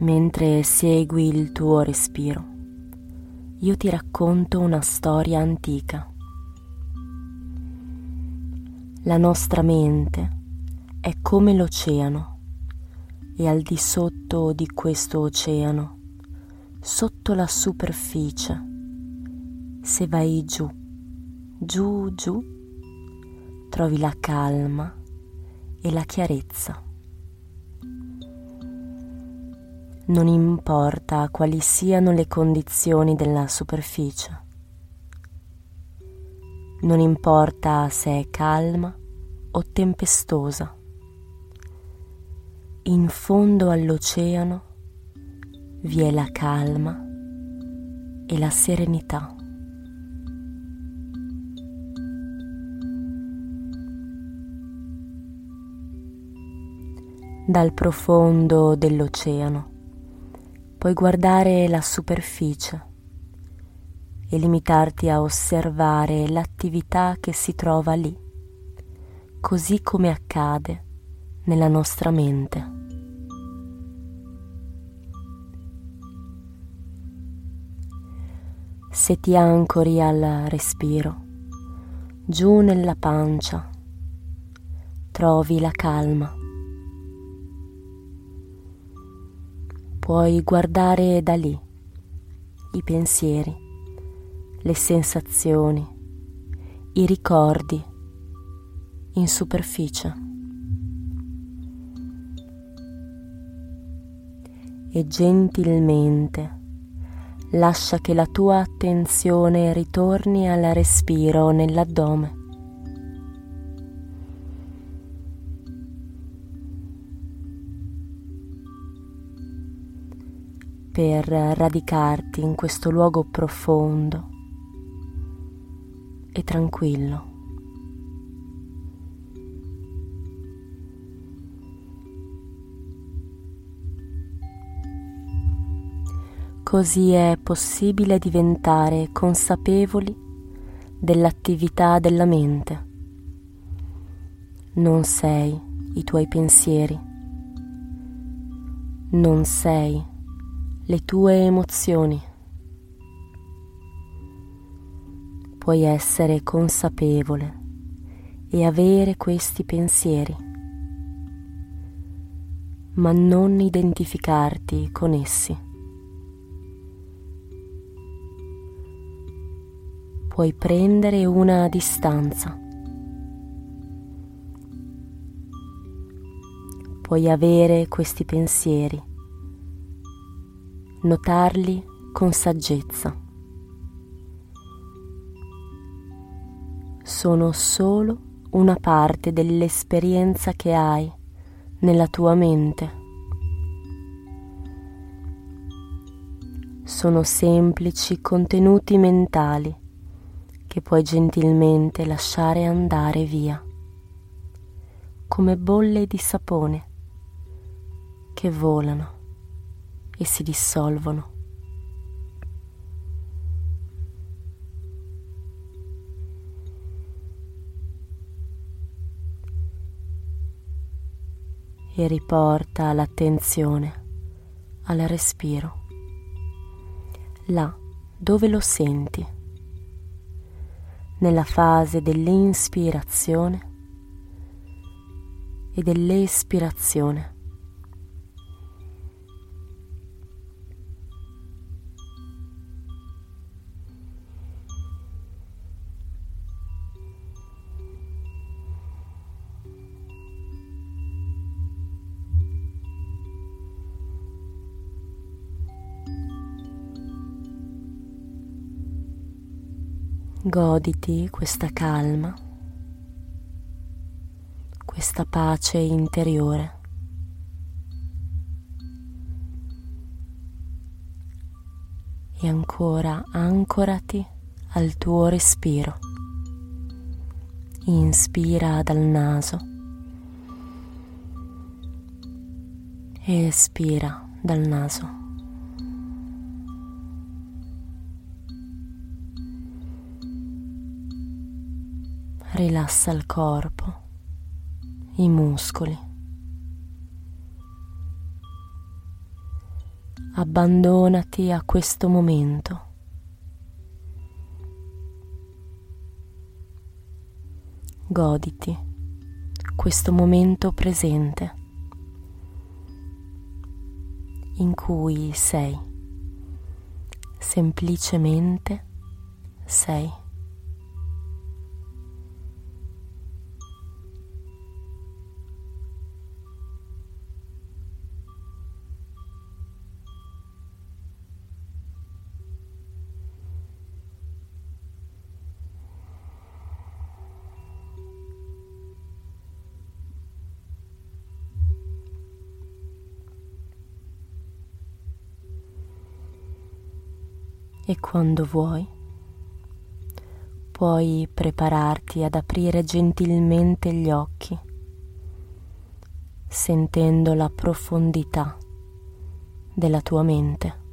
Mentre segui il tuo respiro, io ti racconto una storia antica. La nostra mente è come l'oceano e al di sotto di questo oceano, sotto la superficie, se vai giù, giù, giù, trovi la calma e la chiarezza. Non importa quali siano le condizioni della superficie, non importa se è calma o tempestosa. In fondo all'oceano vi è la calma e la serenità. Dal profondo dell'oceano puoi guardare la superficie e limitarti a osservare l'attività che si trova lì, così come accade nella nostra mente. Se ti ancori al respiro, giù nella pancia, trovi la calma puoi guardare da lì i pensieri, le sensazioni, i ricordi in superficie. E gentilmente lascia che la tua attenzione ritorni al respiro nell'addome. Per radicarti in questo luogo profondo e tranquillo. Così è possibile diventare consapevoli dell'attività della mente. Non sei i tuoi pensieri, non sei le tue emozioni. Puoi essere consapevole e avere questi pensieri, ma non identificarti con essi. Puoi prendere una distanza. Puoi avere questi pensieri notarli con saggezza. Sono solo una parte dell'esperienza che hai nella tua mente. Sono semplici contenuti mentali che puoi gentilmente lasciare andare via, come bolle di sapone che volano e si dissolvono. E riporta l'attenzione al respiro, là dove lo senti, nella fase dell'inspirazione e dell'espirazione. Goditi questa calma questa pace interiore. E ancora ancorati al tuo respiro. Inspira dal naso espira dal naso. Rilassa il corpo, i muscoli. Abbandonati a questo momento. Goditi questo momento presente in cui sei, semplicemente sei. E quando vuoi puoi prepararti ad aprire gentilmente gli occhi, sentendo la profondità della tua mente.